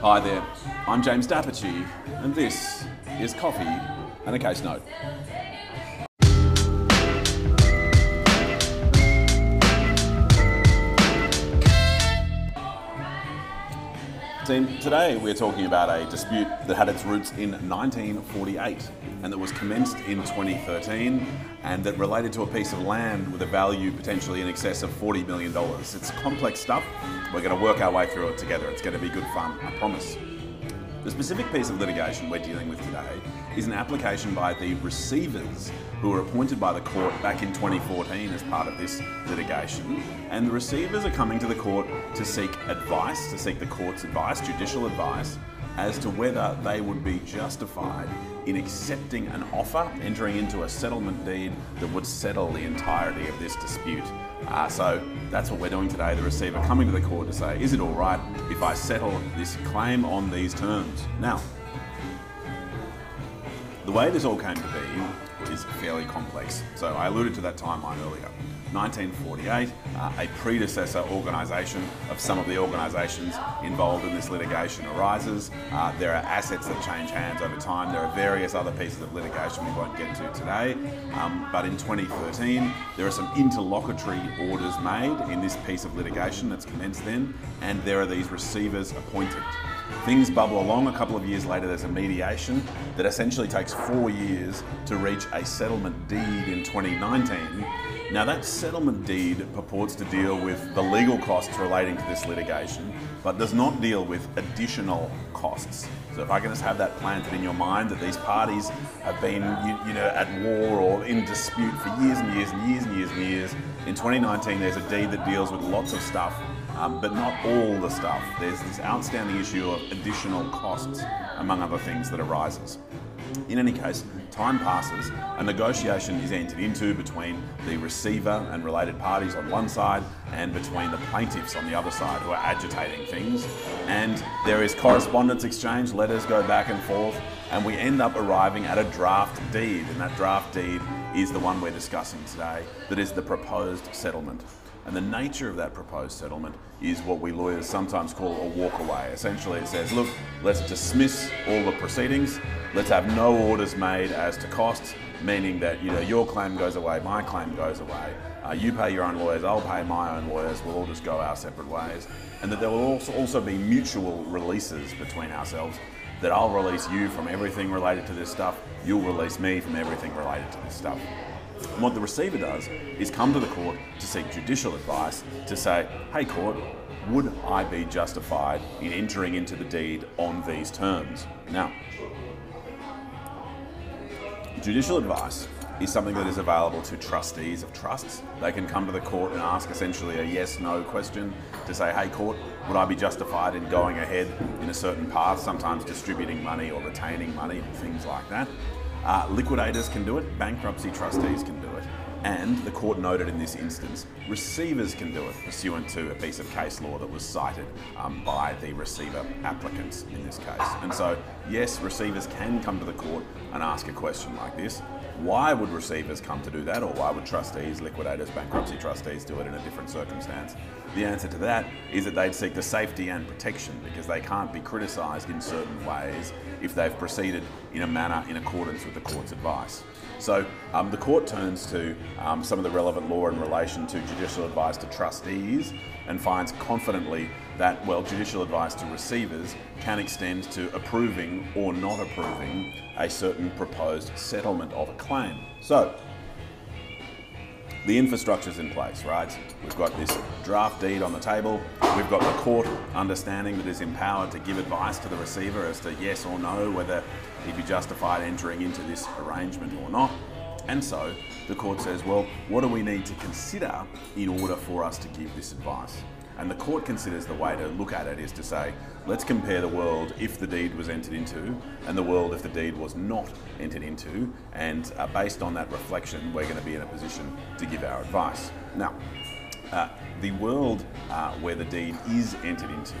Hi there, I'm James d'Apice, and this is Coffee and a Case Note. Today we're talking about a dispute that had its roots in 1948 and that was commenced in 2013 and that related to a piece of land with a value potentially in excess of $40 million. It's complex stuff. We're going to work our way through it together. It's going to be good fun, I promise. The specific piece of litigation we're dealing with today is an application by the receivers who were appointed by the court back in 2014 as part of this litigation. And the receivers are coming to the court to seek advice, to seek the court's advice, judicial advice, as to whether they would be justified in accepting an offer, entering into a settlement deed that would settle the entirety of this dispute. Uh, so that's what we're doing today. The receiver coming to the court to say, is it all right if I settle this claim on these terms? Now, the way this all came to be is fairly complex. So I alluded to that timeline earlier. 1948, uh, a predecessor organisation of some of the organisations involved in this litigation arises. Uh, there are assets that change hands over time. There are various other pieces of litigation we won't get to today. Um, but in 2013, there are some interlocutory orders made in this piece of litigation that's commenced then, and there are these receivers appointed. Things bubble along. A couple of years later, there's a mediation that essentially takes four years to reach a settlement deed in 2019. Now, that settlement deed purports to deal with the legal costs relating to this litigation, but does not deal with additional costs. So, if I can just have that planted in your mind that these parties have been, you, you know, at war or in dispute for years and years and years and years and years. In 2019, there's a deed that deals with lots of stuff um, but not all the stuff. There's this outstanding issue of additional costs, among other things, that arises. In any case, time passes, a negotiation is entered into between the receiver and related parties on one side and between the plaintiffs on the other side who are agitating things. And there is correspondence exchange, letters go back and forth, and we end up arriving at a draft deed. And that draft deed is the one we're discussing today, that is the proposed settlement. And the nature of that proposed settlement is what we lawyers sometimes call a walkaway. Essentially, it says, look, let's dismiss all the proceedings, let's have no orders made as to costs, meaning that you know your claim goes away, my claim goes away. Uh, you pay your own lawyers, I'll pay my own lawyers. We'll all just go our separate ways, and that there will also also be mutual releases between ourselves. That I'll release you from everything related to this stuff, you'll release me from everything related to this stuff. And what the receiver does is come to the court to seek judicial advice to say, hey, court, would I be justified in entering into the deed on these terms? Now, judicial advice is something that is available to trustees of trusts. They can come to the court and ask essentially a yes no question to say, hey, court, would I be justified in going ahead in a certain path, sometimes distributing money or retaining money, things like that? Uh, liquidators can do it, bankruptcy trustees can do it, and the court noted in this instance, receivers can do it pursuant to a piece of case law that was cited um, by the receiver applicants in this case. And so, yes, receivers can come to the court and ask a question like this. Why would receivers come to do that, or why would trustees, liquidators, bankruptcy trustees do it in a different circumstance? The answer to that is that they'd seek the safety and protection because they can't be criticised in certain ways if they've proceeded in a manner in accordance with the court's advice. So um, the court turns to um, some of the relevant law in relation to judicial advice to trustees and finds confidently that, well, judicial advice to receivers can extend to approving or not approving a certain proposed settlement of a claim. So the infrastructure's in place, right? We've got this draft deed on the table. We've got the court understanding that is empowered to give advice to the receiver as to yes or no, whether he'd be justified entering into this arrangement or not. And so the court says, well, what do we need to consider in order for us to give this advice? And the court considers the way to look at it is to say, let's compare the world if the deed was entered into and the world if the deed was not entered into. And uh, based on that reflection, we're going to be in a position to give our advice. Now, uh, the world uh, where the deed is entered into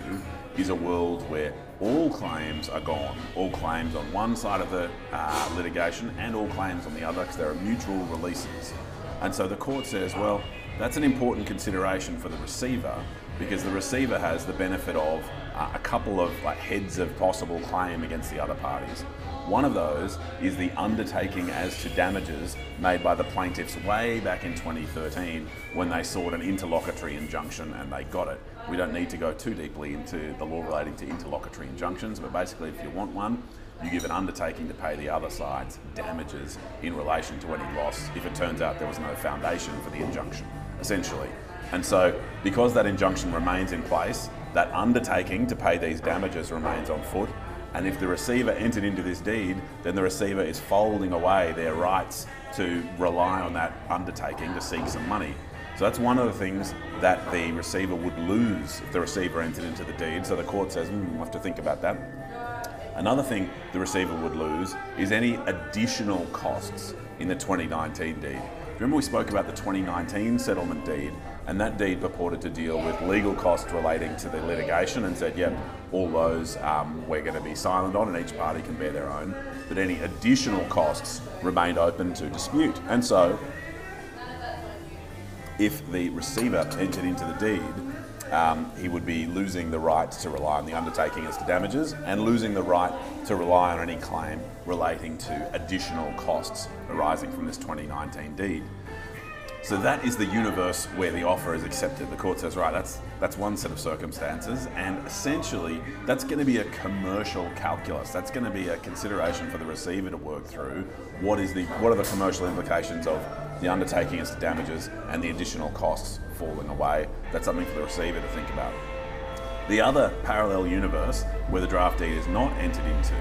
is a world where all claims are gone. All claims on one side of the uh, litigation and all claims on the other because there are mutual releases. And so the court says, well, that's an important consideration for the receiver because the receiver has the benefit of uh, a couple of like heads of possible claim against the other parties. One of those is the undertaking as to damages made by the plaintiffs way back in 2013 when they sought an interlocutory injunction and they got it. We don't need to go too deeply into the law relating to interlocutory injunctions, but basically, if you want one, you give an undertaking to pay the other side's damages in relation to any loss if it turns out there was no foundation for the injunction, essentially. And so, because that injunction remains in place, that undertaking to pay these damages remains on foot. And if the receiver entered into this deed, then the receiver is folding away their rights to rely on that undertaking to seek some money. So that's one of the things that the receiver would lose if the receiver entered into the deed. So the court says, mm, we'll have to think about that. Another thing the receiver would lose is any additional costs in the 2019 deed. Remember we spoke about the 2019 settlement deed and that deed purported to deal with legal costs relating to the litigation and said, yep, all those um, we're going to be silent on and each party can bear their own. But any additional costs remained open to dispute. And so if the receiver entered into the deed, um, he would be losing the right to rely on the undertaking as to damages and losing the right to rely on any claim relating to additional costs arising from this 2019 deed. So that is the universe where the offer is accepted. The court says, right, that's that's one set of circumstances, and essentially that's going to be a commercial calculus. That's going to be a consideration for the receiver to work through. What is the what are the commercial implications of the undertaking as to damages and the additional costs falling away? That's something for the receiver to think about. The other parallel universe where the draft deed is not entered into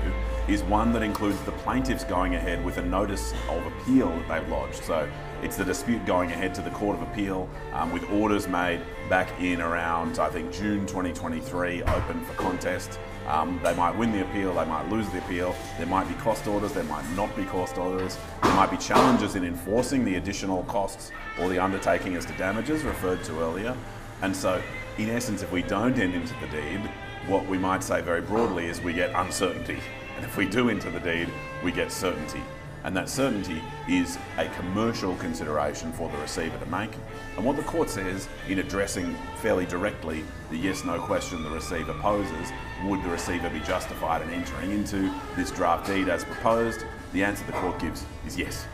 is one that includes the plaintiffs going ahead with a notice of appeal that they've lodged. So it's the dispute going ahead to the Court of Appeal um, with orders made back in around, I think, June 2023, open for contest. Um, they might win the appeal, they might lose the appeal, there might be cost orders, there might not be cost orders, there might be challenges in enforcing the additional costs or the undertaking as to damages referred to earlier. And so, in essence, if we don't end into the deed, what we might say very broadly is we get uncertainty. And if we do enter the deed, we get certainty. And that certainty is a commercial consideration for the receiver to make. And what the court says in addressing fairly directly the yes no question the receiver poses would the receiver be justified in entering into this draft deed as proposed? The answer the court gives is yes.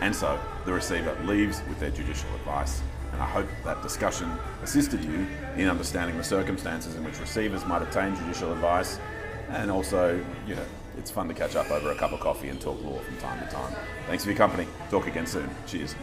And so the receiver leaves with their judicial advice. I hope that discussion assisted you in understanding the circumstances in which receivers might obtain judicial advice and also, you know, it's fun to catch up over a cup of coffee and talk law from time to time. Thanks for your company. Talk again soon. Cheers.